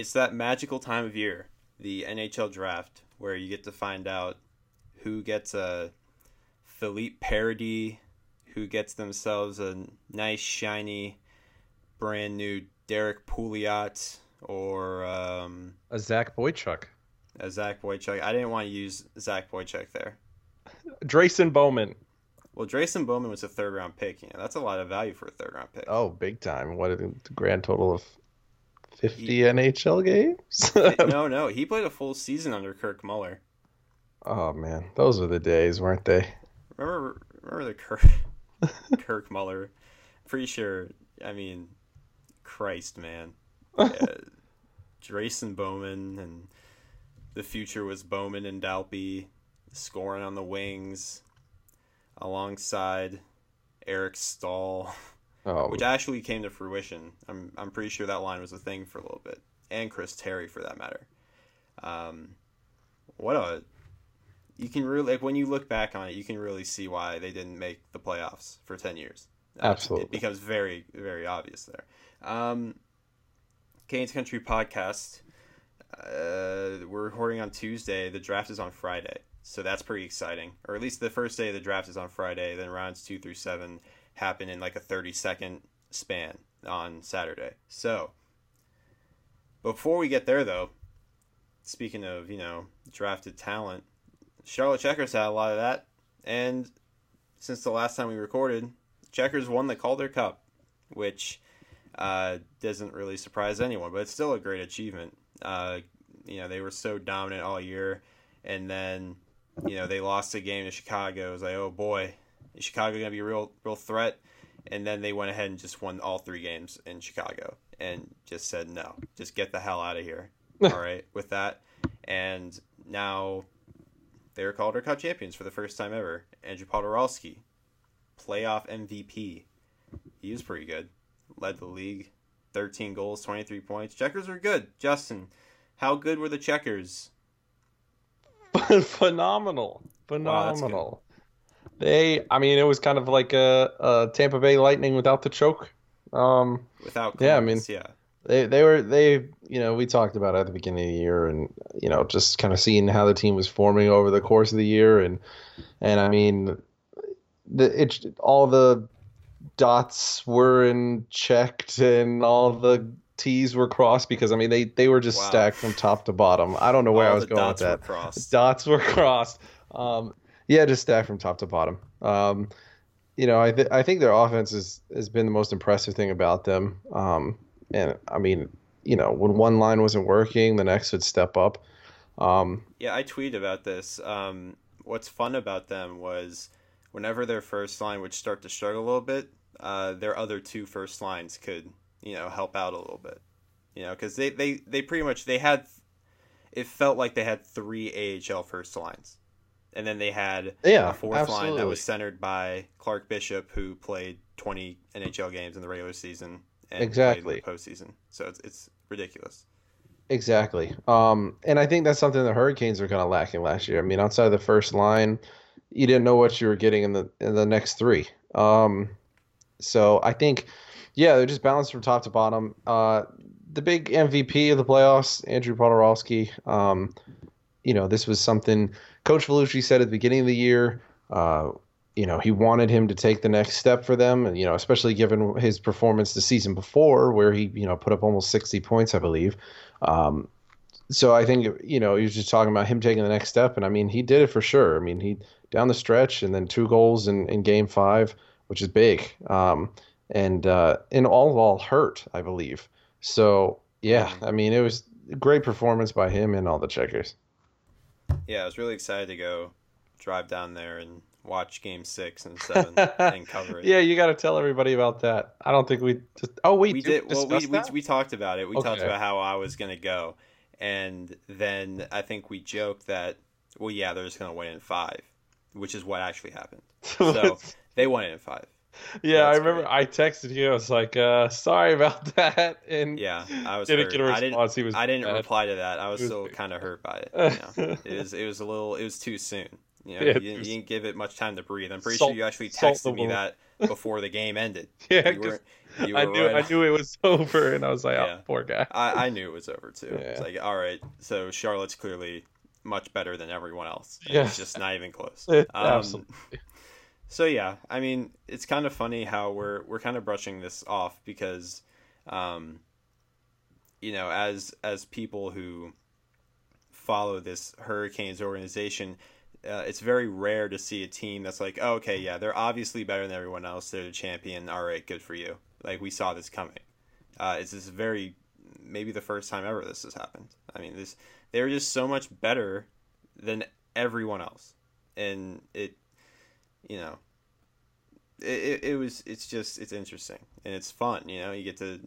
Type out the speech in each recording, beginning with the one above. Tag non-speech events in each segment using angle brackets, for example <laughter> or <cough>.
it's that magical time of year, the NHL draft, where you get to find out who gets a Philippe Paradis, who gets themselves a nice, shiny, brand new Derek Pouliot or um, a Zach Boychuk. A Zach Boychuk. I didn't want to use Zach Boychuk there. Drayson Bowman. Well, Drayson Bowman was a third round pick. Yeah, that's a lot of value for a third round pick. Oh, big time! What a grand total of fifty he, NHL games? <laughs> no, no, he played a full season under Kirk Muller. Oh man, those were the days, weren't they? Remember, remember the Kirk <laughs> Kirk Muller? Pretty sure. I mean, Christ, man. <laughs> Yeah, Drayson Bowman and the future was Bowman and Dalpe scoring on the wings alongside Eric Staal, oh. which actually came to fruition. I'm I'm pretty sure that line was a thing for a little bit, and Chris Terry for that matter. Um, what a you can really like when you look back on it, you can really see why they didn't make the playoffs for ten years. Absolutely, it becomes very very obvious there. Um, Canes Country podcast. Uh, we're recording on Tuesday. The draft is on Friday. So that's pretty exciting. Or at least the first day of the draft is on Friday. Then rounds two through seven happen in like a 30 second span on Saturday. So before we get there, though, speaking of, you know, drafted talent, Charlotte Checkers had a lot of that. And since the last time we recorded, Checkers won the Calder Cup, which uh, doesn't really surprise anyone, but it's still a great achievement. Uh, you know, they were so dominant all year. And then you know, they lost a game to Chicago. It was like, oh boy, is Chicago gonna be a real real threat? And then they went ahead and just won all three games in Chicago and just said no, just get the hell out of here. <laughs> all right, with that, and now they're our Cup champions for the first time ever. Andrew Poturalski, playoff MVP. He was pretty good. Led the league, 13 goals, 23 points. Checkers were good. Justin, how good were the Checkers? phenomenal, <laughs> phenomenal. Wow, they, I mean, it was kind of like a, a, Tampa Bay Lightning without the choke. Um, without, Columbus, yeah, I mean, yeah. They, they were they you know we talked about it at the beginning of the year and you know just kind of seeing how the team was forming over the course of the year and and I mean the it all the dots were in checked and all the T's were crossed because I mean they they were just wow. stacked from top to bottom. I don't know where All I was going with that. Were dots were <laughs> crossed. Um, yeah, just stacked from top to bottom. Um, you know, I th- I think their offense is, has been the most impressive thing about them. Um, and I mean, you know, when one line wasn't working, the next would step up. Um, yeah, I tweeted about this. Um, what's fun about them was whenever their first line would start to struggle a little bit, uh, their other two first lines could you know help out a little bit you know because they, they they pretty much they had it felt like they had three AHL first lines and then they had yeah, a fourth absolutely. line that was centered by Clark Bishop who played 20 NHL games in the regular season and exactly in the postseason so it's, it's ridiculous exactly um, and I think that's something the Hurricanes were kind of lacking last year I mean outside of the first line you didn't know what you were getting in the in the next three um, so I think yeah, they're just balanced from top to bottom. Uh, the big MVP of the playoffs, Andrew Poturalski. Um, you know, this was something Coach Vellucci said at the beginning of the year. Uh, you know, he wanted him to take the next step for them, and you know, especially given his performance the season before, where he you know put up almost sixty points, I believe. Um, so I think you know he was just talking about him taking the next step, and I mean he did it for sure. I mean he down the stretch, and then two goals in, in Game Five, which is big. Um, and uh, and all of all hurt, I believe. So yeah. I mean it was great performance by him and all the checkers. Yeah, I was really excited to go drive down there and watch Game Six and <laughs> Seven and cover it. Yeah, you got to tell everybody about that. I don't think we just. Oh, wait, we did. Well, we, we, we talked about it. We okay. talked about how I was gonna go, and then I think we joked that well, yeah, they're just gonna win in five, which is what actually happened. <laughs> So they won it in five <laughs> yeah, I remember great. I texted you. I was like, uh, "Sorry about <laughs> that," and yeah, I was didn't hurt. get a response. I didn't, I didn't reply to that. I was, was still kind of hurt by it. You know? <laughs> it was it was a little it was too soon. You know, Yeah, you, didn't, you didn't give it much time to breathe. I'm pretty Salt- sure you actually texted me that before the game ended. Yeah, You were, you I knew right I knew it was over, and I was like, Yeah. oh, poor guy. I, I knew it was over too. It's like, all right, so Charlotte's clearly much better than everyone else. Yes. It's just not even close. Um, absolutely. So yeah, I mean, it's kind of funny how we're we're kind of brushing this off because, um, you know, as as people who follow this Hurricanes organization, uh, it's very rare to see a team that's like, oh, okay, yeah, they're obviously better than everyone else. They're the champion. All right, good for you. Like we saw this coming. Uh, it's this very maybe the first time ever this has happened. I mean, this they're just so much better than everyone else, and it, you know, it, it, it was it's just it's interesting and it's fun. You know, you get to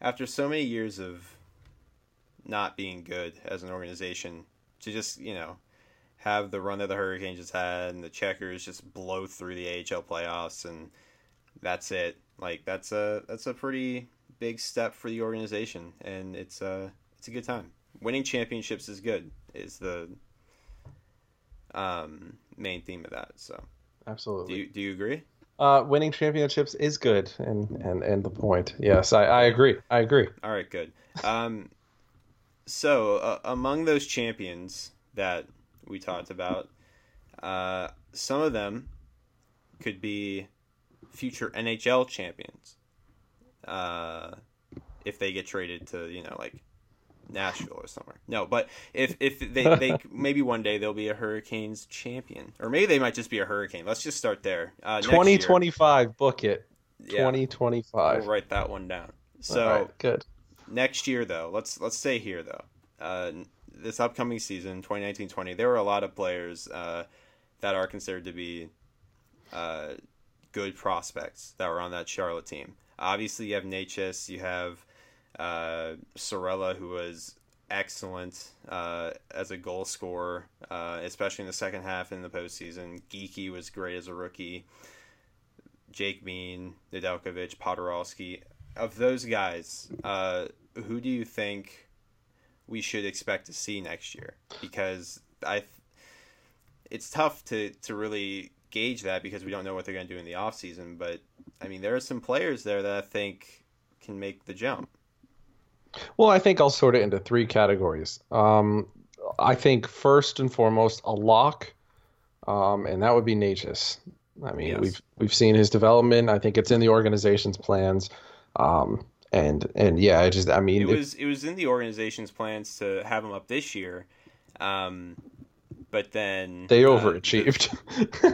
after so many years of not being good as an organization to just you know have the run that the Hurricanes just had and the Checkers just blow through the AHL playoffs and that's it. Like that's a that's a pretty big step for the organization and it's a it's a good time. Winning championships is good. Is the um, main theme of that. So do Absolutely. you do you agree? Uh, winning championships is good, and and and the point. Yes, I, I agree. I agree. All right, good. Um, so uh, among those champions that we talked about, uh, some of them could be future NHL champions. Uh, if they get traded to you know like Nashville or somewhere. No, but if if they <laughs> they maybe one day they'll be a Hurricanes champion, or maybe they might just be a Hurricane. Let's just start there. Uh, Twenty twenty five. Book it. Twenty twenty five. We'll write that one down. So good. next year though let's let's stay here though uh, this upcoming season 2019-20 there were a lot of players uh, that are considered to be uh, good prospects that were on that charlotte team obviously you have Necas, you have uh, Saarela who was excellent uh, as a goal scorer uh, especially in the second half in the postseason Geekie was great as a rookie Jake Bean, Nedeljkovic, Poturalski. Of those guys, uh, who do you think we should expect to see next year? Because I, it's tough to to really gauge that because we don't know what they're going to do in the off season. But I mean, there are some players there that I think can make the jump. Well, I think I'll sort it into three categories. Um, I think first and foremost a lock, um, and that would be Necas. I mean, Yes. we've we've seen his development. I think it's in the organization's plans. Um, and and yeah, I just I mean, It if- was it was in the organization's plans to have him up this year, um, but then they uh, overachieved.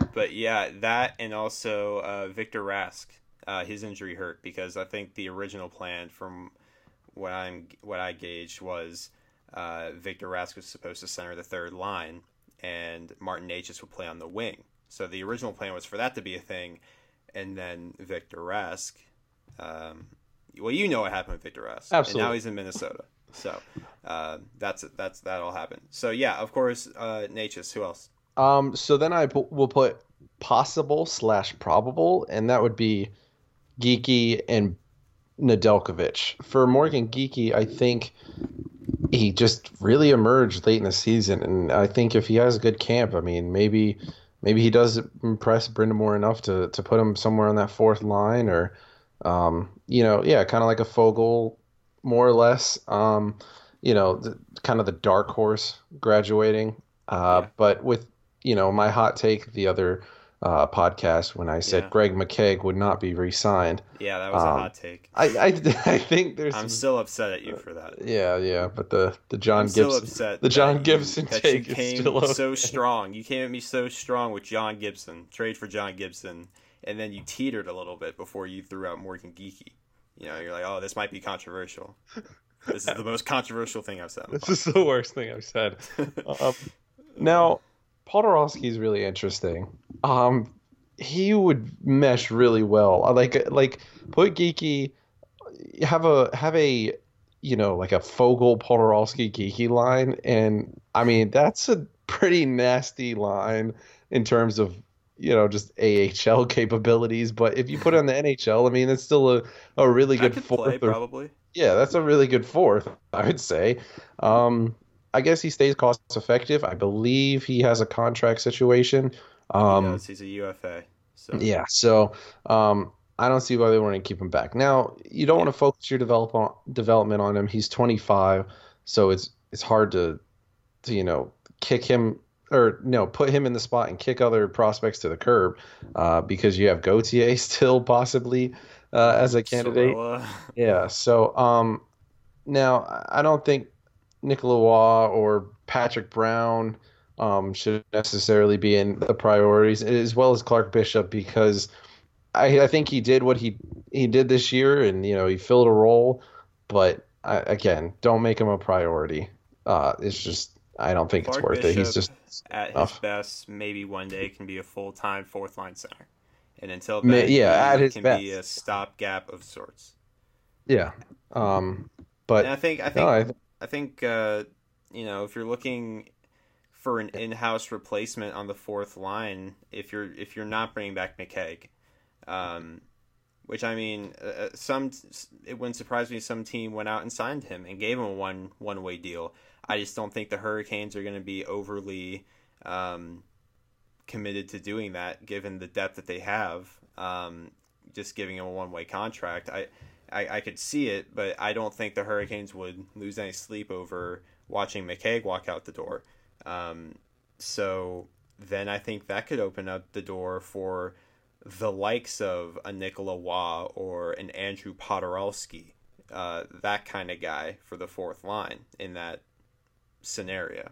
<laughs> But yeah, that and also uh, Victor Rask, uh, his injury hurt because I think the original plan, from what I'm what I gauged, was uh, Victor Rask was supposed to center the third line, and Martin Necas would play on the wing. So the original plan was for that to be a thing, and then Victor Rask. Um, well, you know what happened with Victor Rask, and now he's in Minnesota. So uh, that's that's that all happened. So yeah, of course, uh, Necas. Who else? Um, so then I will put possible slash probable, and that would be Geekie and Nedeljkovic. For Morgan Geekie, I think he just really emerged late in the season, and I think if he has a good camp, I mean, maybe maybe he does impress Brind'Amour enough to to put him somewhere on that fourth line, or um, you know, yeah, kind of like a Foegele, more or less. Um, you know, the, kind of the dark horse graduating. Uh, Yeah. But with you know my hot take the other uh, podcast when I said Yeah. Greg McKegg would not be re-signed. Yeah, that was a Um, hot take. I I, <laughs> I think there's I'm still upset at you for that. yeah yeah, but the the John I'm still Gibson upset. the John you- Gibson take you is came still so okay. <laughs> strong. You came at me so strong with John Gibson. Trade for John Gibson, and then you teetered a little bit before you threw out Morgan Geekie. You know, you're like, oh, this might be controversial. This is the most controversial thing I've said. <laughs> This is the worst thing I've said. Um, now, Poturalski is really interesting. Um, he would mesh really well. I Like like put Geekie, have a have a you know like a Foegele Poturalski Geekie line, and I mean that's a pretty nasty line in terms of you know just AHL <laughs> capabilities. But if you put it on the <laughs> NHL, I mean it's still a, a really I good fourth play or probably. yeah, that's a really good fourth, I would say. Um, I guess he stays cost effective. I believe he has a contract situation. Um, he does. He's a UFA. So. Yeah, so um, I don't see why they want to keep him back. Now, you don't Yeah. want to focus your develop on, development on him. He's 25, so it's it's hard to, to you know kick him or no put him in the spot and kick other prospects to the curb uh, because you have Gauthier <laughs> still possibly uh, as a candidate. Saarela. Yeah. So um, now I don't think Nicolas Roy or Patrick Brown um, should necessarily be in the priorities, as well as Clark Bishop, because I, I think he did what he he did this year, and you know he filled a role. But I, again, don't make him a priority. Uh, it's just I don't think it's Clark worth it. He's just at his best, maybe one day can be a full time fourth line center, and until Ma- yeah, he at his can best. be a stopgap of sorts. yeah. Um, but And I think I think no, I, I think uh, you know if you're looking for an in-house replacement on the fourth line, if you're if you're not bringing back McKegg, um, which I mean, uh, some it wouldn't surprise me some team went out and signed him and gave him a one one way deal. I just don't think the Hurricanes are going to be overly um, committed to doing that, given the depth that they have. Um, just giving him a one way contract, I, I I could see it, but I don't think the Hurricanes would lose any sleep over watching McKay walk out the door. Um, so then I think that could open up the door for the likes of a Nikola Roy or an Andrew Poturalski, uh, that kind of guy for the fourth line in that scenario.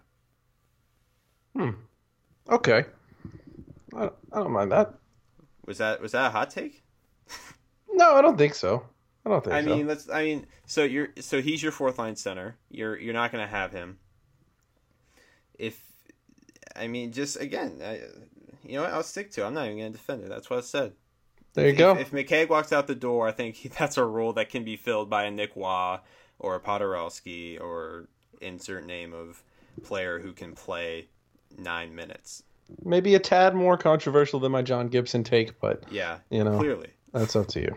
okay. I, I don't mind that. Was that was that a hot take? No, I don't think so. I don't think I so. mean, let's. I mean, so you're so he's your fourth line center. You're you're not gonna have him. If I mean, just again, I, you know, what? I'll stick to. it. I'm not even gonna defend it. That's what I said. there you if, go. If, if McKay walks out the door, I think he, <laughs> that's a role that can be filled by a Nick Roy or a Poturalski or insert name of player who can play nine minutes. Maybe a tad more controversial than my John Gibson take, but Yeah, you know clearly. that's up to you.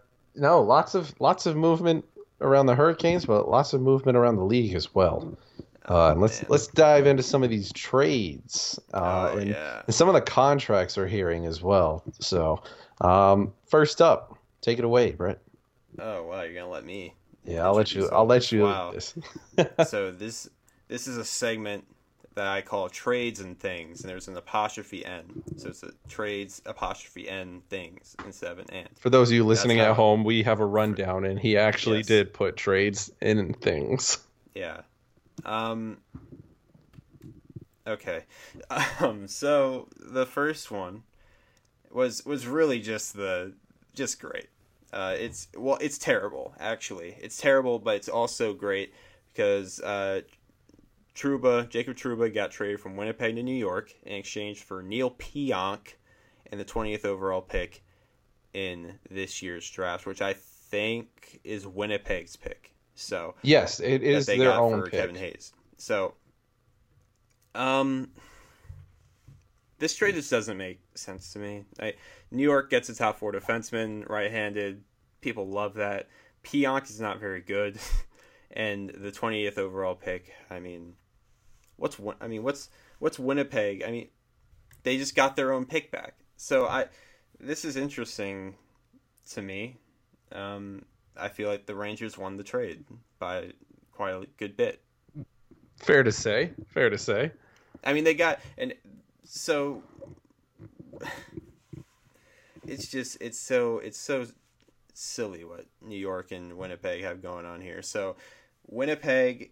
no, lots of lots of movement around the Hurricanes, but lots of movement around the league as well. Uh, and let's man. let's dive into some of these trades uh, oh and, yeah. and some of the contracts we're hearing as well. So um, first up, take it away, Brett. Oh wow, you're gonna let me. Yeah, I'll let you. I'll let you. Wow. This. <laughs> so this this is a segment that I call trades and things, and there's an apostrophe n. So it's a trades apostrophe n things instead of an and. For those of you listening at home, we have a rundown, and he actually Yes. did put trades in things. Yeah. Um. Okay. <laughs> Um. So the first one was was really just the just great. Uh, it's well, it's terrible actually. It's terrible, but it's also great because uh, Trouba, Jacob Trouba, got traded from Winnipeg to New York in exchange for Neil Pionk and the 20th overall pick in this year's draft, which I think is Winnipeg's pick. So Yes, it is they their got own for pick. Kevin Hayes. So, um, this trade just doesn't make sense to me. I, New York gets a top four defenseman, right-handed. People love that. Pionk is not very good, <laughs> and the twentieth overall pick. I mean, what's I mean, what's what's Winnipeg? I mean, they just got their own pick back. So I, this is interesting to me. Um, I feel like the Rangers won the trade by quite a good bit. Fair to say. Fair to say. I mean, they got and so it's just it's so it's so silly what New York and Winnipeg have going on here. So Winnipeg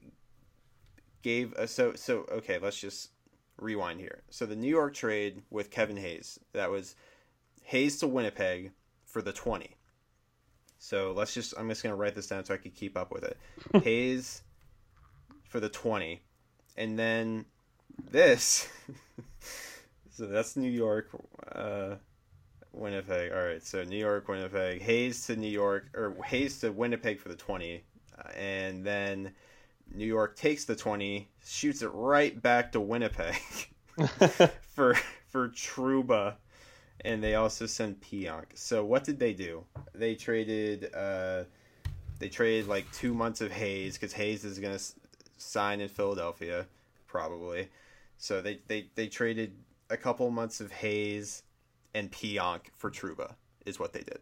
gave a so so okay. Let's just rewind here. So the New York trade with Kevin Hayes that was Hayes to Winnipeg for the twenty. So let's just I'm just gonna write this down so I can keep up with it. <laughs> Hayes for the 20. And then this. <laughs> so that's New York, uh, Winnipeg. All right, so New York, Winnipeg. Hayes to New York, or Hayes to Winnipeg for the 20. Uh, and then New York takes the 20, shoots it right back to Winnipeg <laughs> <laughs> for for Trouba and they also sent Pionk. So what did they do? They traded uh, they traded like two months of Hayes because Hayes is gonna s- sign in Philadelphia probably. So they, they they traded a couple months of Hayes and Pionk for Truba is what they did.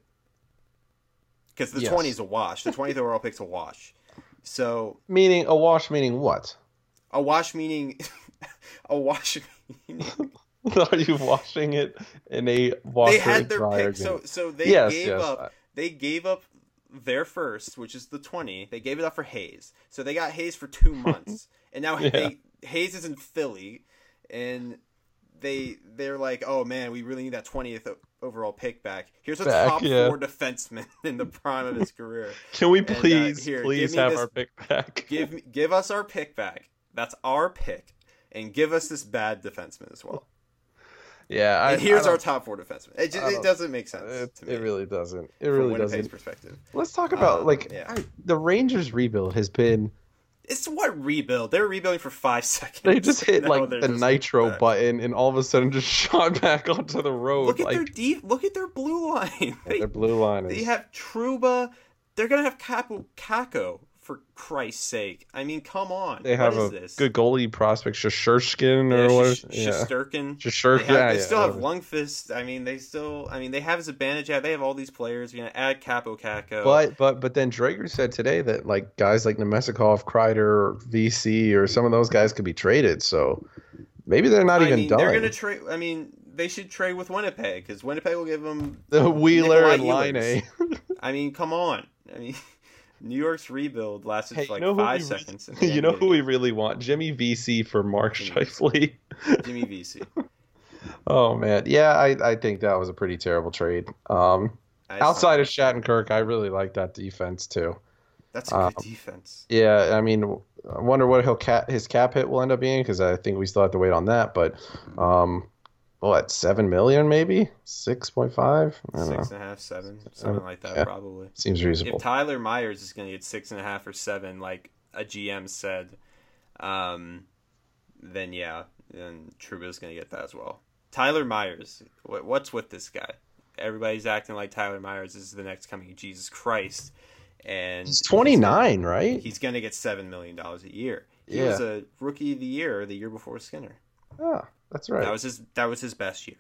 Because the Yes. twenty is a wash. The twentieth overall pick's a wash. So meaning a wash, meaning what? a wash meaning <laughs> a wash meaning <laughs> Are you washing it in a washer they had their dryer? pick. So so they Yes, gave yes, up. They gave up their first, which is the twenty. They gave it up for Hayes. So they got Hayes for two <laughs> months, and now Yeah. they, Hayes is in Philly, and they they're like, oh man, we really need that twentieth overall pick back. Here's a Back, top yeah. four defenseman <laughs> in the prime of his career. Can we uh, please, here, please have this- our pick back? <laughs> Give give us our pick back. That's our pick, and give us this bad defenseman as well. yeah, I, and here's I our top four defenseman. It, just, it doesn't make sense It, to me. it really doesn't. It from really Winnipeg's doesn't. perspective. Let's talk about Um, like yeah. I, the Rangers rebuild has been. It's what rebuild. They're rebuilding for five <laughs> seconds. They just hit like the nitro back. button, and all of a sudden just <laughs> shot back onto the road. Look at like their deep. Look at their blue line. <laughs> yeah, They, their blue line is. they have Trouba. They're gonna have Kaapo Kakko for Christ's sake. I mean, come on. They have what a this? good goalie prospect, Shesterkin yeah, or what? Sh- Yeah, Shesterkin. Shashurk. They, have, Yeah, they yeah. still have whatever. Lundqvist. I mean, they still. I mean, they have Zibanejad. They have all these players. You know, add Kaapo Kakko. But but but then Dreger said today that like guys like Namestnikov, Kreider, Vesey, or some of those guys could be traded. So maybe they're not I even mean, done. they're gonna trade. I mean, they should trade with Winnipeg because Winnipeg will give them the Wheeler and Nikolai Line Ehlers. <laughs> I mean, come on. I mean, <laughs> New York's rebuild lasted Hey, for like you know five re- seconds. <laughs> you know who we really want? Jimmy Vesey for Mark Scheifele. Jimmy Vesey. <laughs> oh man, yeah, I, I think that was a pretty terrible trade. Um, outside of Shattenkirk, I really like that defense too. that's a good um, defense. Yeah, I mean, I wonder what he'll cap his cap hit will end up being because I think we still have to wait on that. But, um, what seven million maybe six point five? I know. and a half, seven, something like that, yeah. probably. Seems reasonable. If Tyler Myers is going to get six and a half or seven, like a GM said, um, then yeah, then Trouba's going to get that as well. Tyler Myers, what, what's with this guy? Everybody's acting like Tyler Myers is the next coming Jesus Christ, and He's twenty nine, right? He's going to get seven million dollars a year. He Yeah. was a rookie of the year the year before Skinner. Ah, that's right. That was his. That was his best year,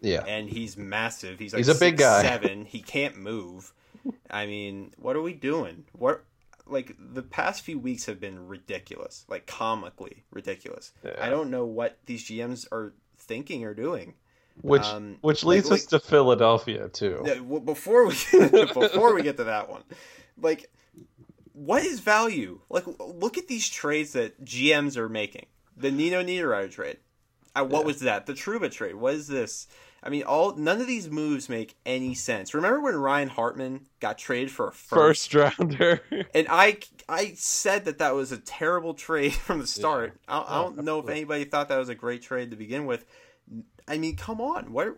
yeah, and he's massive. He's like He's a big guy. Seven. He can't move. I mean, what are we doing? What like the past few weeks have been ridiculous, like comically ridiculous. Yeah. I don't know what these GMs are thinking or doing. which um, which like- leads us to Philadelphia too. Before we <laughs> before we get to that one, like, what is value? Like, look at these trades that GMs are making. The Nino Niederreiter trade. Uh, what Yeah. was that? The Trouba trade. What is this? I mean, all none of these moves make any sense. Remember when Ryan Hartman got traded for a first? First rounder. <laughs> And I, I said that that was a terrible trade <laughs> from the start. I, I Oh, don't know if anybody thought that was a great trade to begin with. I mean, come on. What?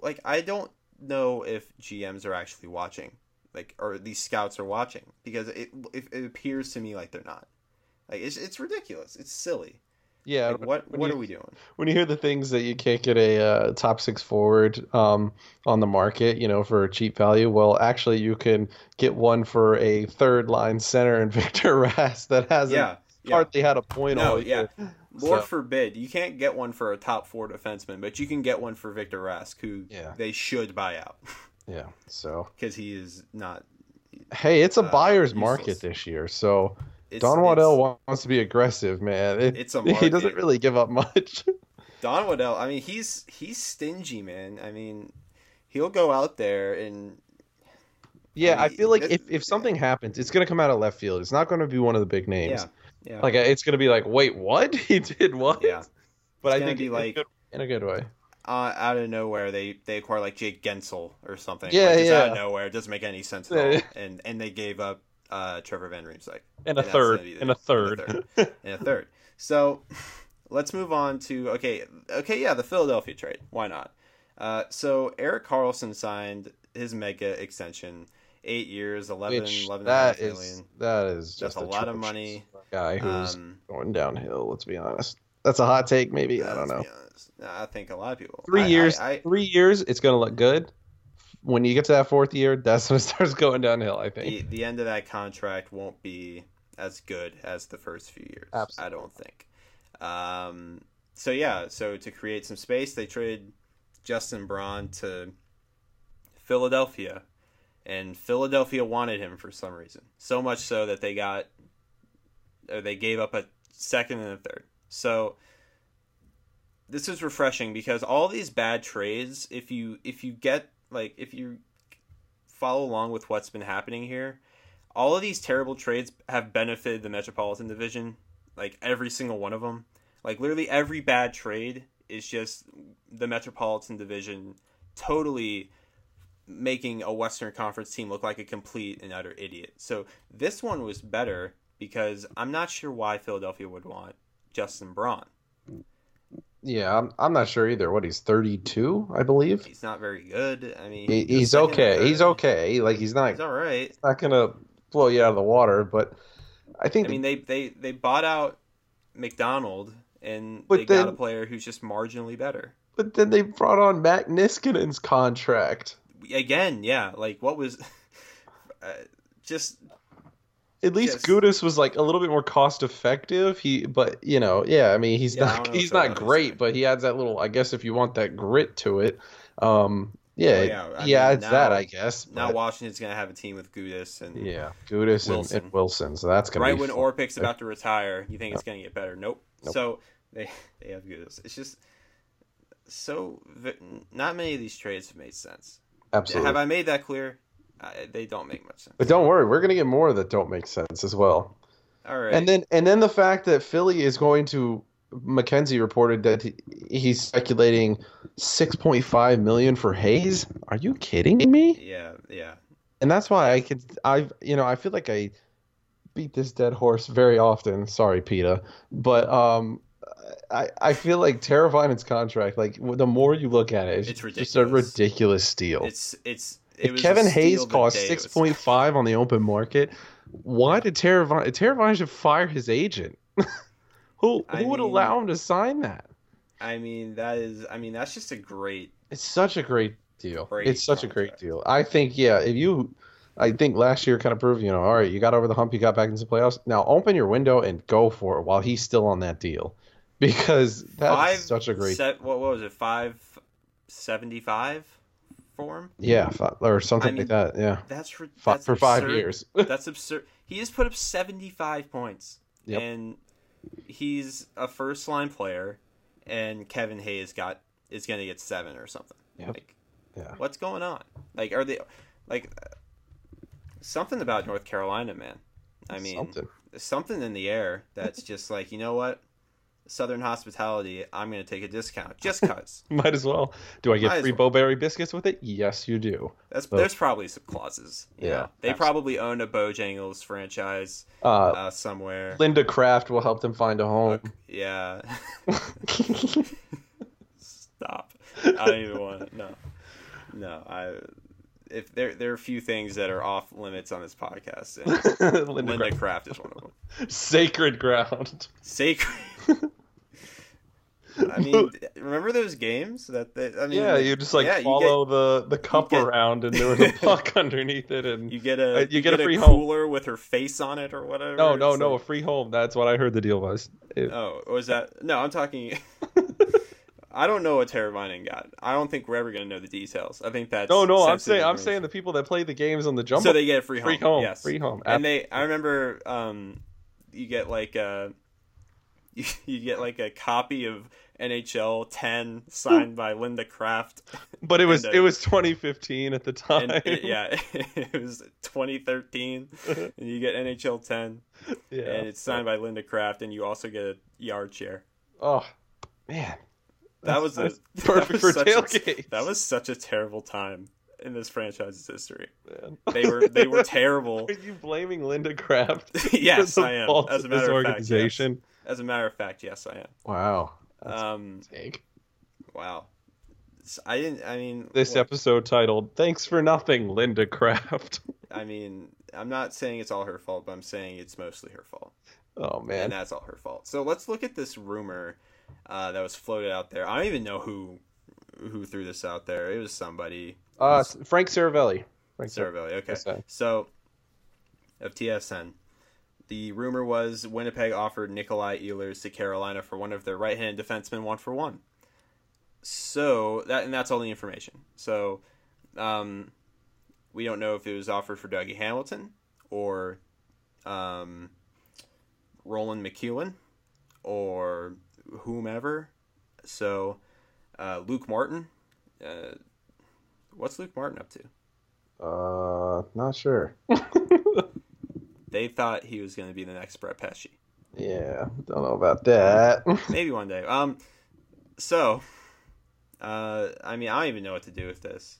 Like, I don't know if GMs are actually watching, like, or these scouts are watching because it it, it appears to me like they're not. Like, it's it's ridiculous. It's silly. Yeah. Like, what what you- are we doing? when you hear the things that you can't get a uh, top six forward um, on the market, you know, for a cheap value, well, actually, you can get one for a third line center in <laughs> Victor Rask that hasn't Yeah. Yeah. hardly had a point No, all yeah. Lord So- forbid, you can't get one for a top four defenseman, but you can get one for Victor Rask, who Yeah. they should buy out <laughs> Yeah. So because he is not. hey, it's a Uh, buyer's useless. market this year. So It's, Don it's- Waddell wants to be aggressive, man. It- It's <laughs> a he doesn't really give up much. <laughs> Don Waddell. I mean, he's he's stingy, man. I mean, he'll go out there and yeah, I I feel like if, if something happens, it's gonna come out of left field. It's not gonna be one of the big names. yeah, yeah, Like it's gonna be like, wait, what? <laughs> He did what? yeah. But It's I think be like- good, in a good way. Uh, out of nowhere, they they acquire like Jake Guentzel or something. Yeah, like, just out of nowhere, it doesn't make any sense at Yeah. all. And and they gave up uh, Trevor Van Riemsdyk. And a that's third. gonna be the- And a third. And a third. and a third. So let's move on to okay, okay, yeah, the Philadelphia trade. Why not? Uh, so Erik Karlsson signed his mega extension, eight years, 11, Which 11 that million. is that is That's just a lot of money. Guy who's Um, going downhill. Let's be honest. That's a hot take, maybe. I don't know. be. I think a lot of people. Three I- years. I, I, three years. It's gonna look good. When you get to that fourth year, that's when it <laughs> starts going downhill. I think. the, the end of that contract won't be as good as the first few years. I don't think. Um, so yeah, so to create some space, they traded Justin Braun to Philadelphia, and Philadelphia wanted him for some reason. So much so that they got, or they gave up a second and a third. So this is refreshing because all these bad trades, if you if you get like if you follow along with what's been happening here, all of these terrible trades have benefited the Metropolitan Division, like every single one of them. Like literally every bad trade is just the Metropolitan Division totally making a Western Conference team look like a complete and utter idiot. So this one was better because I'm not sure why Philadelphia would want Justin Braun. Yeah, I'm, I'm not sure either. What he's 32, I believe. He's not very good. I mean, He, he he's okay. He's okay. Like he's not He's all right. not gonna blow you out of the water, but I think I mean, they they they bought out MacDonald, and they got a player who's just marginally better. but then they brought on Matt Niskanen's contract. Again, yeah, like what was <laughs> uh, just At least Yes. Gudas was like a little bit more cost effective. He, but you know, yeah. I mean, he's Yeah, don't he's not great, but he adds that little. I guess if you want that grit to it, um, yeah, Oh, yeah, I he mean, adds that. now- I guess. now Washington's gonna have a team with Gudas and yeah, Gudas and, Wilson. and Wilson. So that's gonna right be when fun. Orpik's about to retire, you think it's gonna get better? Nope. Nope. So they <laughs> they have Gudas. It's just so not many of these trades have made sense. Absolutely. Have I made that clear? They don't make much sense. But don't worry, we're gonna get more that don't make sense as well. All right. And then and then the fact that Philly is going to McKenzie reported that he, he's speculating 6.5 million for Hayes. Are you kidding me? yeah, yeah. And that's why I could I you know, I feel like I beat this dead horse very often. Sorry, PETA. But um I, I feel like Teravainen's contract, like the more you look at it, it's, It's just a ridiculous. ridiculous steal. It's it's. Kevin Hayes cost six point five <laughs> on the open market. Why did Teravine Teravine fire his agent? who <laughs> who I would mean, allow him to sign that? I mean, that is I mean, that's just a great It's such a great deal. Great it's such contract. a great deal. I think yeah, if you I think last year kind of proved, you know, all right, you got over the hump, you got back into the playoffs. Now open your window and go for it while he's still on that deal. <laughs> Because that's five, such a great set, what was it? 575 form. Yeah, or something I mean, like that. Yeah, that's, for, that's for five years. <laughs> that's absurd. He has put up seventy five points, yep. and he's a first line player, and Kevin Hayes got is going to get seven or something. Yep. Like, yeah. What's going on? Like, are they like something about North Carolina, man? I mean, something, something in the air that's just like you know what Southern hospitality, I'm going to take a discount <laughs> just cuz. Might as well. Do I get as free well. Bo-Berry biscuits with it? Yes, you do. There's probably some clauses. Yeah, know? They absolutely. probably own a Bojangles franchise Uh, uh, somewhere. Linda Kraft will help them find a home. Yeah. <laughs> Stop. I don't even want to. No. No. I. If there there are a few things that are off limits on this podcast, <laughs> Linda, Linda Kraft. Kraft is one of them. Sacred ground. Sacred. I mean, remember those games that they, I mean, yeah, you just like yeah, you follow the the cup get- around, and there was a <laughs> puck underneath it, and You get a Uh, you get a free home. cooler with her face on it or whatever. no, no, It's no, a free home. That's what I heard the deal was. It- oh, was that? No, I'm talking. <laughs> I don't know what Teravainen got. I don't think we're ever gonna know the details. I think that's no, no, I'm saying I'm saying the people that play the games on the jump. so they get a free home. free home, Yes, free home. And they, I remember, um, you get like a, you, <laughs> you get like a copy of NHL 10 signed by Linda Kraft. but it was and, uh, it was 2015 at the time. And it- yeah, <laughs> it was 2013, and <laughs> you get NHL 10, yeah. and it's signed by Linda Kraft, and you also get a yard chair. Oh man, That was a <laughs> perfect that was for such a- that was such a terrible time. in this franchise's history. Man. They were they were terrible. Are you blaming Linda Kraft? yes, I am. As a matter of fact, yes. organization? As a matter of fact, yes, I am. Wow. That's Um, a take. wow. S- I didn't. I mean, This look, episode titled "Thanks for Nothing, Linda Kraft." <laughs> I mean, I'm not saying it's all her fault, but I'm saying it's mostly her fault, Oh and man. that's all her fault. So let's look at this rumor uh, that was floated out there. I don't even know who who threw this out there. It was somebody. Uh, was Frank Seravalli. Frank Cer- Seravalli. Okay. So of TSN. The rumor was Winnipeg offered Nikolai Ehlers to Carolina for one of their right-handed defensemen, one for one. So that and that's all the information. So um, we don't know if it was offered for Dougie Hamilton or um, Roland McKeown or whomever. So uh, Luke Martin. Uh, what's Luke Martin up to? Uh, not sure. <laughs> They thought he was going to be the next Brett Pesce. Yeah, don't know about that. <laughs> Maybe one day. Um, so, uh, I mean, I don't even know what to do with this.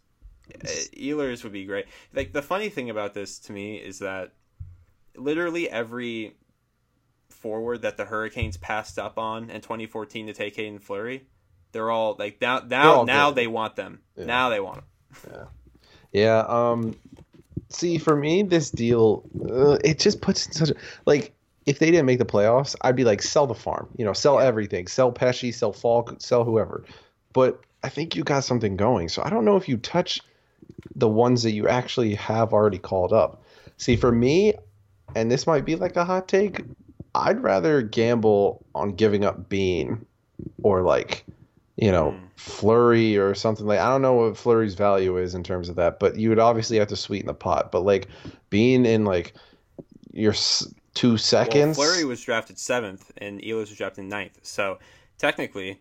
Uh, Ehlers would be great. Like the funny thing about this to me is that literally every forward that the Hurricanes passed up on in 2014 to take Haydn Fleury, they're all like now now now good. they want them. Yeah. Now they want them. Yeah. Yeah. Um. See, for me, this deal, uh, it just puts in such a like. If they didn't make the playoffs, I'd be like, sell the farm. You know, sell everything. Sell Pesce, sell Faulk, sell whoever. But I think you got something going. So I don't know if you touch the ones that you actually have already called up. See, for me, and this might be like a hot take, I'd rather gamble on giving up Bean or like, you know, Hmm. Fleury or something like. I don't know what Fleury's value is in terms of that, but you would obviously have to sweeten the pot. But like being in like your s- two seconds. Well, Fleury was drafted seventh, and Ehlers was drafted ninth. So technically,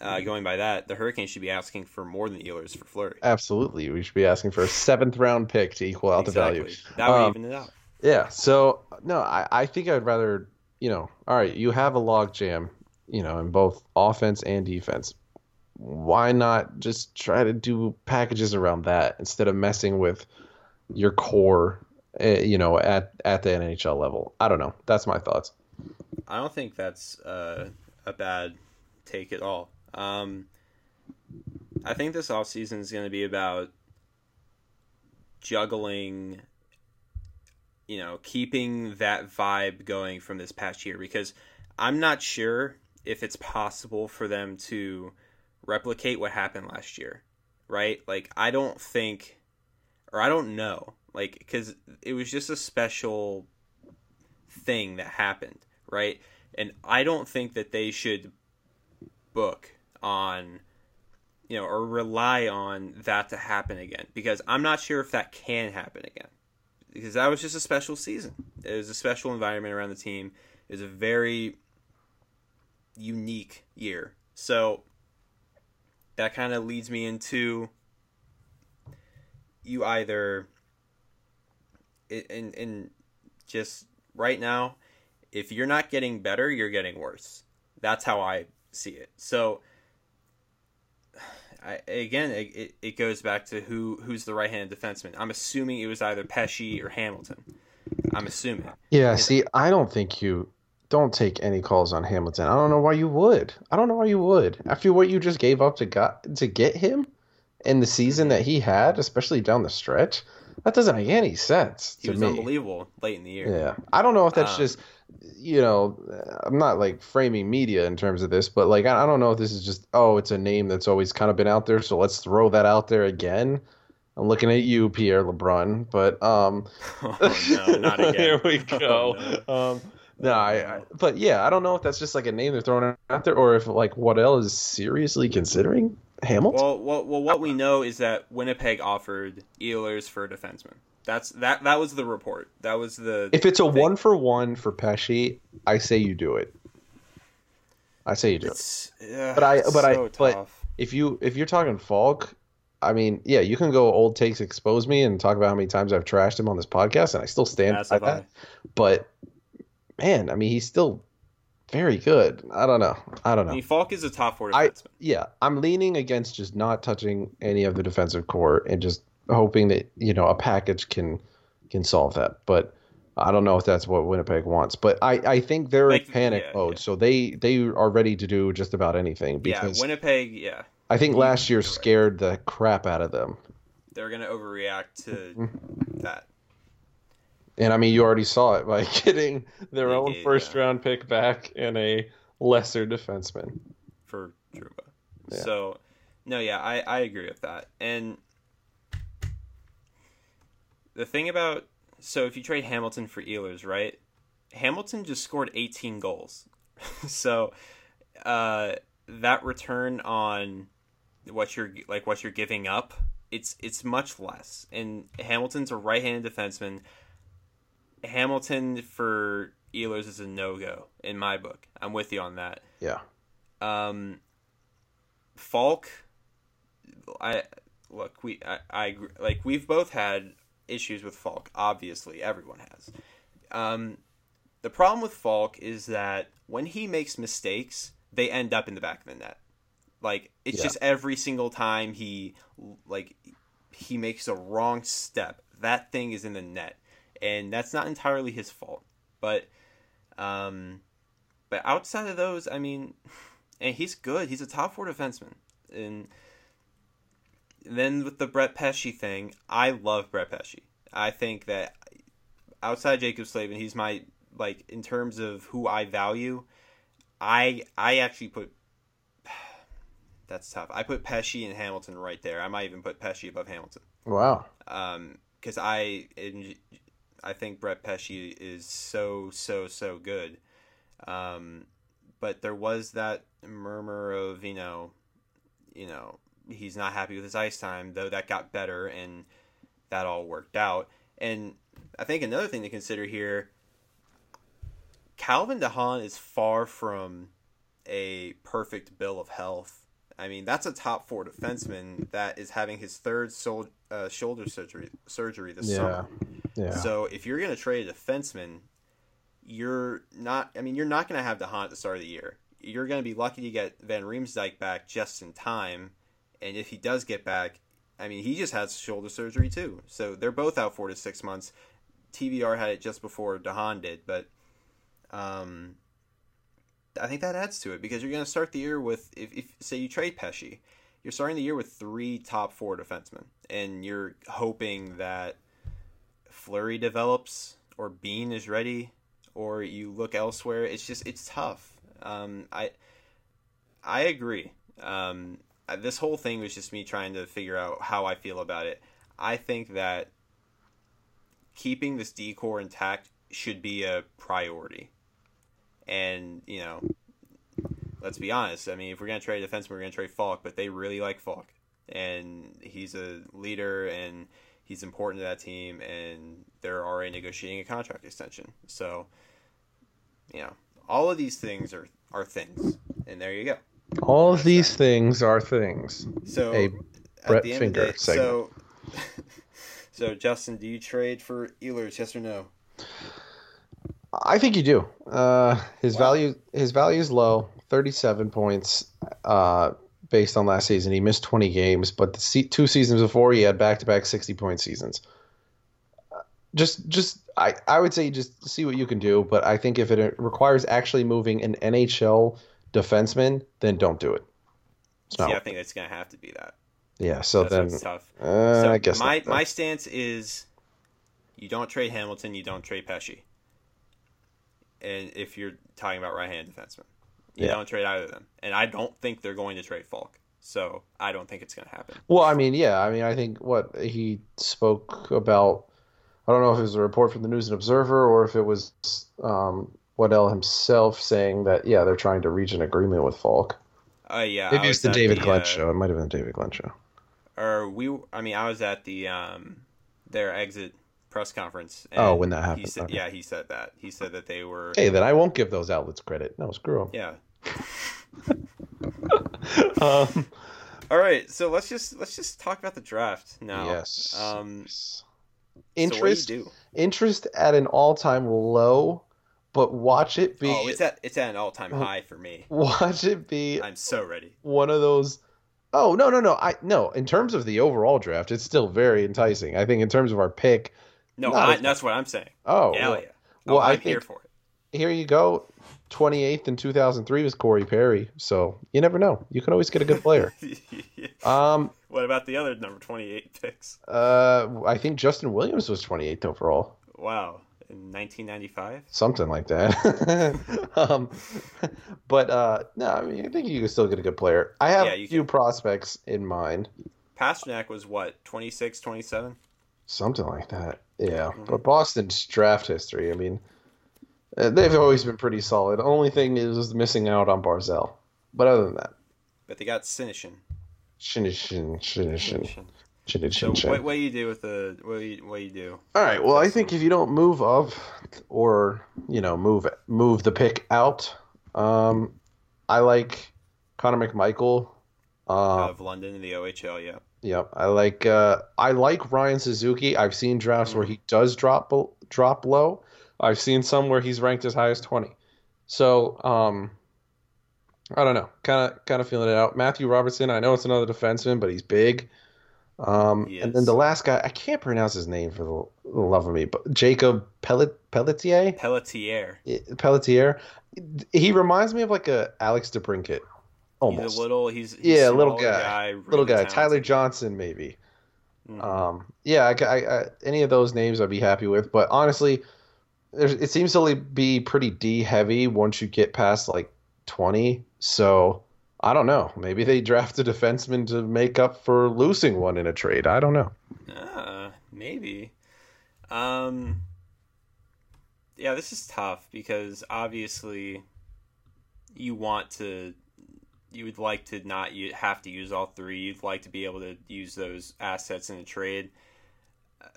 uh, going by that, the Hurricanes should be asking for more than Ehlers for Fleury. Absolutely, we should be asking for a seventh round pick to equal out the value. That would Um, even it out. Yeah. So no, I, I think I'd rather, you know, all right, you have a log jam, you know, in both offense and defense. Why not just try to do packages around that instead of messing with your core, uh, you know, at at the NHL level? I don't know. That's my thoughts. I don't think that's uh, a bad take at all. Um, I think this offseason is going to be about juggling, you know, keeping that vibe going from this past year because I'm not sure if it's possible for them to replicate what happened last year, right? Like, I don't think, or I don't know, like, because it was just a special thing that happened, right? And I don't think that they should book on, you know, or rely on that to happen again because I'm not sure if that can happen again because that was just a special season. It was a special environment around the team. It was a very unique year. So that kind of leads me into you either in in just right now if you're not getting better you're getting worse that's how i see it so I, again it, it- goes back to who who's the right-handed defenseman i'm assuming it was either pesce or hamilton i'm assuming Yeah. See, I don't think you don't take any calls on Hamilton. I don't know why you would. I don't know why you would after what you just gave up to got to get him in the season that he had, especially down the stretch. That doesn't make any sense he was me. unbelievable late in the year Yeah, I don't know if that's Um, just, you know, I'm not like framing media in terms of this, but like I I don't know if this is just oh, it's a name that's always kind of been out there, so let's throw that out there again. I'm looking at you, Pierre LeBrun, but um, <laughs> oh, no not <laughs> again here we Oh, go. no. Um, no, I, I, but yeah, I don't know if that's just like a name they're throwing out there, or if like Waddell is seriously considering Hamilton. Well, well, well, what we know is that Winnipeg offered Ehlers for a defenseman. That's that. That was the report. That was the. if it's a thing. one for one for Pesce, I say you do it. I say you do it. It's, yeah, But I- but I- so but- if you if you're talking Faulk, I mean, yeah, you can go old takes expose me and talk about how many times I've trashed him on this podcast, and I still stand by that. But man, I mean, he's still very good. I don't know. I don't I know. mean, Faulk is a top four I defenseman. yeah, I'm leaning against just not touching any of the defensive core and just hoping that you know a package can can solve that. But I don't know if that's what Winnipeg wants. But I I think they're Like, in panic yeah, mode, yeah. so they they are ready to do just about anything yeah, because Winnipeg. Yeah, I think last year right. scared the crap out of them. they're gonna overreact to Mm-hmm. that. And I mean, you already saw it by <laughs> getting their They own first yeah. round pick back and a lesser defenseman. for Trouba. Yeah. So, no, yeah, I, I agree with that. And the thing about so if you trade Hamilton for Ehlers, right? Hamilton just scored 18 goals. <laughs> so, uh, that return on what you're like what you're giving up, it's it's much less. And Hamilton's a right-handed defenseman. Hamilton for Ehlers is a no-go in my book. I'm with you on that. Yeah. Um, Faulk, I look. We I, I like we've both had issues with Faulk. Obviously, everyone has. Um, the problem with Faulk is that when he makes mistakes, they end up in the back of the net. Like it's Yeah. just every single time he like he makes a wrong step, that thing is in the net, and that's not entirely his fault. But um, but outside of those, I mean, <laughs> and he's good. He's a top four defenseman. And then with the Brett Pesce thing, I love Brett Pesce. I think that outside Jaccob Slavin, he's my like in terms of who I value. I I actually put <sighs> that's tough. I put Pesce and Hamilton right there. I might even put Pesce above Hamilton Wow. Um, because I I think Brett Pesce is so so so good. Um, but there was that murmur of you know, you know he's not happy with his ice time, though that got better and that all worked out. And I think another thing to consider here, Calvin de Haan is far from a perfect bill of health. I mean, that's a top four defenseman that is having his third sol- uh, shoulder surgery surgery this Yeah. summer. So if you're going to trade a defenseman, you're not. I mean, you're not going to have de Haan at the start of the year. You're going to be lucky to get Van Riemsdyk back just in time, and if he does get back, I mean, he just has shoulder surgery too. So they're both out four to six months. TVR had it just before de Haan did, but um, I think that adds to it because you're going to start the year with if, if say you trade Pesce, you're starting the year with three top four defensemen, and you're hoping that Fleury develops or Bean is ready or you look elsewhere. It's just it's tough. Um, I I agree. Um, this whole thing was just me trying to figure out how I feel about it. I think that keeping this decor intact should be a priority. And, you know, let's be honest. I mean, if we're going to trade a defenseman, we're going to trade Faulk, but they really like Faulk. And he's a leader and he's important to that team, and they're already negotiating a contract extension. So, you know, all of these things are, are things. And there you go. All of these things are things. So, A at Brett the end of the Finger day- segment. So, <laughs> so Justin, do you trade for Ehlers? Yes or no? I think you do. Uh, his Wow. value his value is low, thirty seven points. Uh, based on last season, he missed twenty games, but the two seasons before, he had back to back sixty point seasons. Uh, Just, just I, I would say just see what you can do, but I think if it requires actually moving an NHL defenseman, then don't do it. It's See, I think it's gonna have to be that. yeah, so That's then tough. uh, so I guess my my stance is, you don't trade Hamilton, you don't trade Pesce. And if you're talking about right-handed defensemen, you Yeah. don't trade either of them. And I don't think they're going to trade Faulk. So I don't think it's going to happen. Well, I mean, yeah, I mean, I think what he spoke about. I don't know if it was a report from the News and Observer or if it was um, Waddell himself saying that, yeah, they're trying to reach an agreement with Faulk. Uh, yeah, Maybe it's was the David the, Glenn uh, show. It might have been the David Glenn show. Or we, I mean, I was at the um, their exit press conference. Oh, when that He happened, said, okay. Yeah, he said that. He said that they were. Hey, then I won't give those outlets credit. No, screw them. Yeah. <laughs> Um, All right, so let's just let's just talk about the draft now. yes. Um, Yes. so interest interest at an all-time low but watch it be Oh, it's at it's at an all time high for me. watch it be I'm so ready. one of those oh no no no i no in terms of the overall draft it's still very enticing i think in terms of our pick No, I, that's what I'm saying. oh Hell well, yeah. well, oh, I I'm here think- for it. here you go 28th in 2003 was corey perry so you never know you can always get a good player <laughs> <laughs> um what about the other number 28 picks? uh i think justin williams was 28th overall Wow. In 1995? something like that <laughs> um but uh no i mean i think you can still get a good player i have Yeah, a few can. prospects in mind Pastrnak was what, 26, 27? Something like that. Yeah. Mhm. But Boston's draft history, I mean, uh, they've always been pretty solid. Only thing is missing out on Barzal. But other than that, But they got Senyshyn. shin shin shin shin Senyshyn. So what, what do you do with the what do you, what do you do? All right. Well, I think if you don't move up or you know move move the pick out, um, I like Connor McMichael. Out Uh, of London in the OHL, yeah. Yep, I like uh, I like Ryan Suzuki. I've seen drafts where he does drop drop low. I've seen some where he's ranked as high as twenty. So um, I don't know, kind of kind of feeling it out. Matthew Robertson. I know it's another defenseman, but he's big. Um, He and then the last guy, I can't pronounce his name for the, the love of me, but Jacob Pellet Pelletier. Pelletier. Pelletier. He reminds me of like a Alex DeBrincat, almost. He's a little he's, he's Yeah, little smaller guy. really little guy, talented. Tyler Johnson, maybe. Mhm. Um, yeah, I, I, I, any of those names I'd be happy with. But honestly, there's, it seems to be pretty D heavy once you get past like 20. So I don't know. Maybe they draft a defenseman to make up for losing one in a trade. I don't know. Uh, maybe. Um, yeah, this is tough because obviously you want to, you would like to not have to use all three. You'd like to be able to use those assets in a trade. Uh,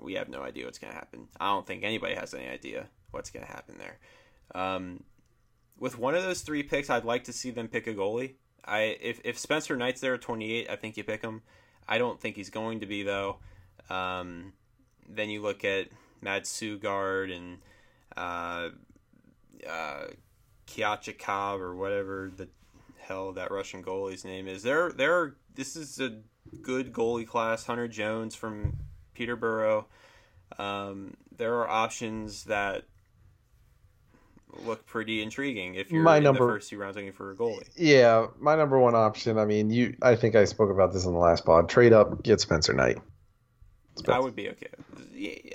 we have no idea what's going to happen. I don't think anybody has any idea what's going to happen there. Um, with one of those three picks, I'd like to see them pick a goalie. I if if Spencer Knight's there at 28, I think you pick him. I don't think he's going to be though. Um, then you look at Mads Sogaard and uh, uh, Kochetkov or whatever the hell that Russian goalie's name is. There, there. Are, This is a good goalie class. Hunter Jones from Peterborough. Um, there are options that look pretty intriguing if you're My in number- the first two rounds looking for a goalie. Yeah, my number one option. I mean, you. I think I spoke about this in the last pod. Trade up, get Spencer Knight. I would be okay.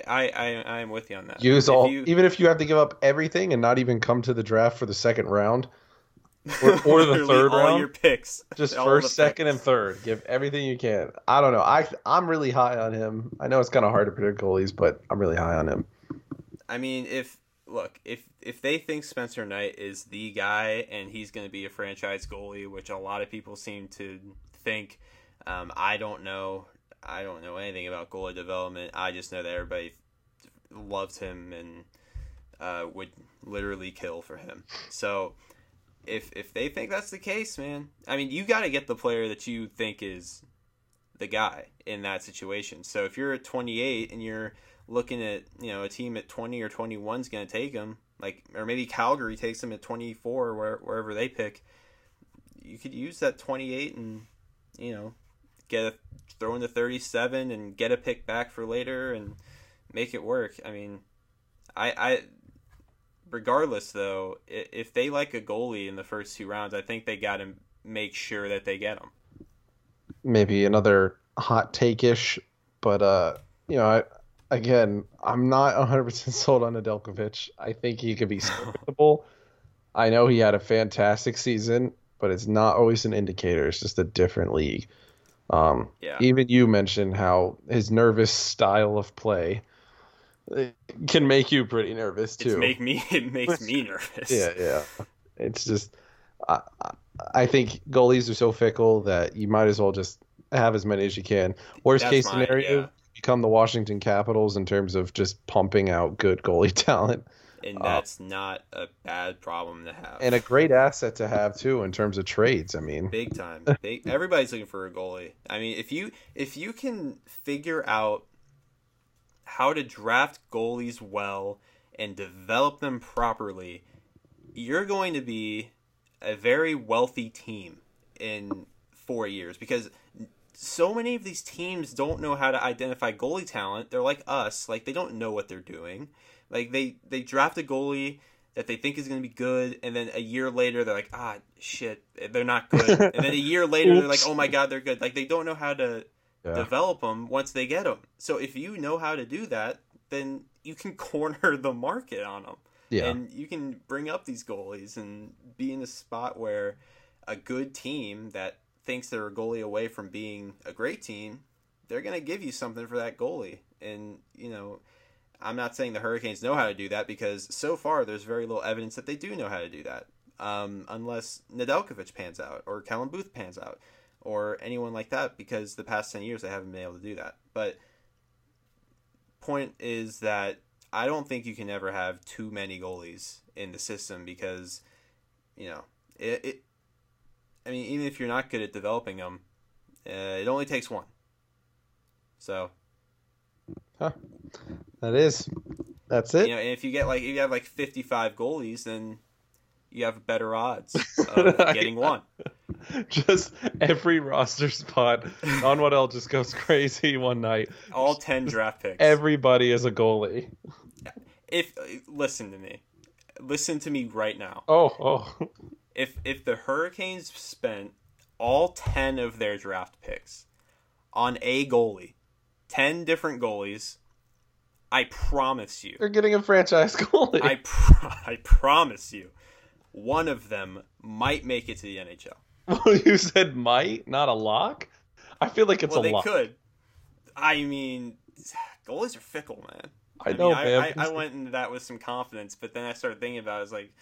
I I I am with you on that. Use If all, you- even if you have to give up everything and not even come to the draft for the second round, <laughs> or, or the literally third all round. your picks, Just all first, second, picks. and third. Give everything you can. I don't know. I I'm really high on him. I know it's kind of hard to predict goalies, but I'm really high on him. I mean, if look, if if they think Spencer Knight is the guy and he's going to be a franchise goalie, which a lot of people seem to think, um, I don't know. I don't know anything about goalie development. I just know that everybody loves him and uh, would literally kill for him. So if if they think that's the case, man, I mean, you got to get the player that you think is the guy in that situation. So if you're at 28 and you're looking at you know a team at 20 or 21 is going to take him, like or maybe Calgary takes him at 24 where, wherever they pick, you could use that 28 and you know get a throw in the 37 and get a pick back for later and make it work. I mean, I I regardless though, if they like a goalie in the first two rounds, I think they got to make sure that they get him. Maybe another hot take ish, but uh, you know, I, again, I'm not 100 percent <laughs> sold on Nedeljkovic. I think he could be <laughs> serviceable. I know he had a fantastic season, but it's not always an indicator. It's just a different league. Um, Yeah. Even you mentioned how his nervous style of play uh, can make you pretty nervous too. It's make me <laughs> it makes me <laughs> nervous. Yeah, yeah. It's just, I, I- I think goalies are so fickle that you might as well just have as many as you can. Worst That's case mine, scenario, yeah. become the Washington Capitals in terms of just pumping out good goalie <laughs> talent, and Uh, that's not a bad problem to have. and a great asset to have too in terms of trades. I mean, big time. <laughs> Big, everybody's looking for a goalie. I mean, if you if you can figure out how to draft goalies well and develop them properly, you're going to be a very wealthy team in four years because so many of these teams don't know how to identify goalie talent. They're like us, like they don't know what they're doing. Like they they draft a goalie that they think is going to be good, and then a year later they're like, ah, shit, they're not good. and then a <laughs> year later they're like, oh my god, they're good. Like they don't know how to Yeah. develop them once they get them. So if you know how to do that, then you can <laughs> corner the market on them. Yeah. And you can bring up these goalies and be in a spot where a good team that thinks they're a goalie away from being a great team, they're going to give you something for that goalie. And, you know, I'm not saying the Hurricanes know how to do that because so far there's very little evidence that they do know how to do that. Um, unless Nedeljkovic pans out or Callum Booth pans out or anyone like that because the past 10 years they haven't been able to do that. But point is that I don't think you can ever have too many goalies in the system because, you know, it. it I mean, even if you're not good at developing them, uh, it only takes one. So That is. That's it. you know, and if you get like if you have like 55 goalies, then you have better odds <laughs> of getting one. <laughs> just every roster spot. on what Waddell just goes crazy one night. All 10 draft picks. Everybody is a goalie. if listen to me, listen to me right now. Oh, oh. if if the Hurricanes spent all 10 of their draft picks on a goalie, 10 different goalies, I promise you, They're getting a franchise <laughs> goalie. I pr- I promise you, one of them might make it to the NHL. Well, you said might, not a lock. I feel like it's a lock. well, a they lock. could. I mean, goalies are fickle, man. I know, mean, I, man. I, I went into that with some confidence, but then I started thinking about it. I was like,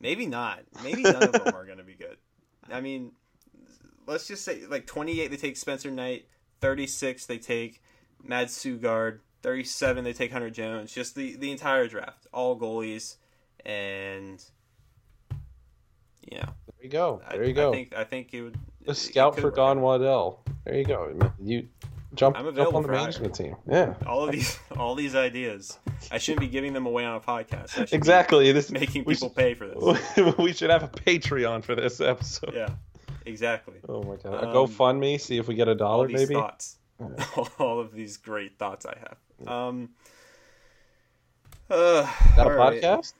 maybe not. Maybe none of them are going to be good. I mean, let's just say like 28 they take Spencer Knight, 36 they take Mads Sogaard, 37 they take Hunter Jones. Just the the entire draft, all goalies, and you know, There you go. I, There you go. I think I think it would. it scout for Don out. Waddell. There you go. You jump, I'm jump available on the hire. management team. Yeah, <laughs> all of these all these ideas. I shouldn't be giving them away on a podcast. I should exactly. This making people pay for this. <laughs> we should have a Patreon for this episode. Yeah, exactly. Oh my god. A Um, GoFundMe. See if we get a dollar, All these maybe. thoughts, <laughs> all of these great thoughts I have. Um, uh, Got a all right. podcast?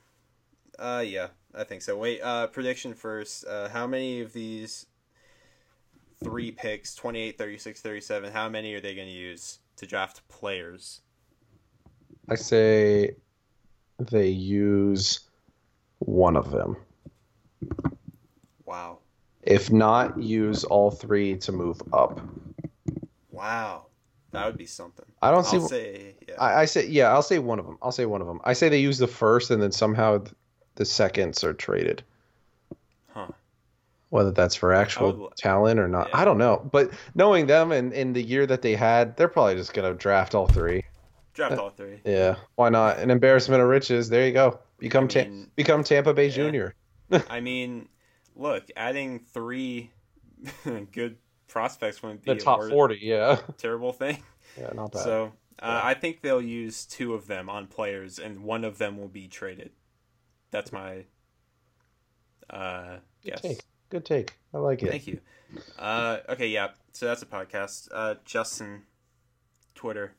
Uh, yeah, I think so. Wait, uh, prediction first. Uh, how many of these three picks, 28, 36, 37, how many are they going to use to draft players? I say they use one of them. If not, use all three to move up. Wow. That would be something. I don't see. I'll say, yeah. I, I say yeah. I'll say one of them. I'll say one of them. I say they use the first, and then somehow th- the seconds are traded. Huh. Whether that's for actual would- talent or not, yeah. I don't know. But knowing them and in the year that they had, they're probably just gonna draft all three. Draft uh, all three. Yeah, why not? An embarrassment of riches. There you go. Become I Ta- become Tampa Bay yeah. Junior. I mean, look, adding three <laughs> good prospects wouldn't be The top wor- forty. Yeah. <laughs> terrible thing. Yeah, not bad. So uh, I think they'll use two of them on players, and one of them will be traded. That's my uh, Good guess. take. Good take. I like it. Thank you. Uh, okay, yeah. So that's a podcast. Uh, Justin, Twitter.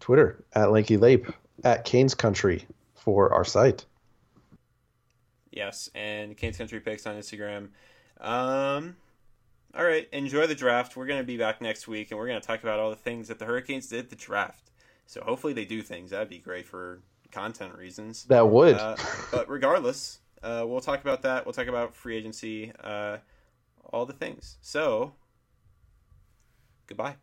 Twitter at Lanky Lape at Canes Country for our site. Yes, and Canes Country Picks on Instagram. Um, all right, enjoy the draft. We're going to be back next week, and we're going to talk about all the things that the Hurricanes did the draft. So hopefully they do things. That'd be great for content reasons. That would. Uh, but regardless, uh, we'll talk about that. We'll talk about free agency, uh, all the things. So, goodbye.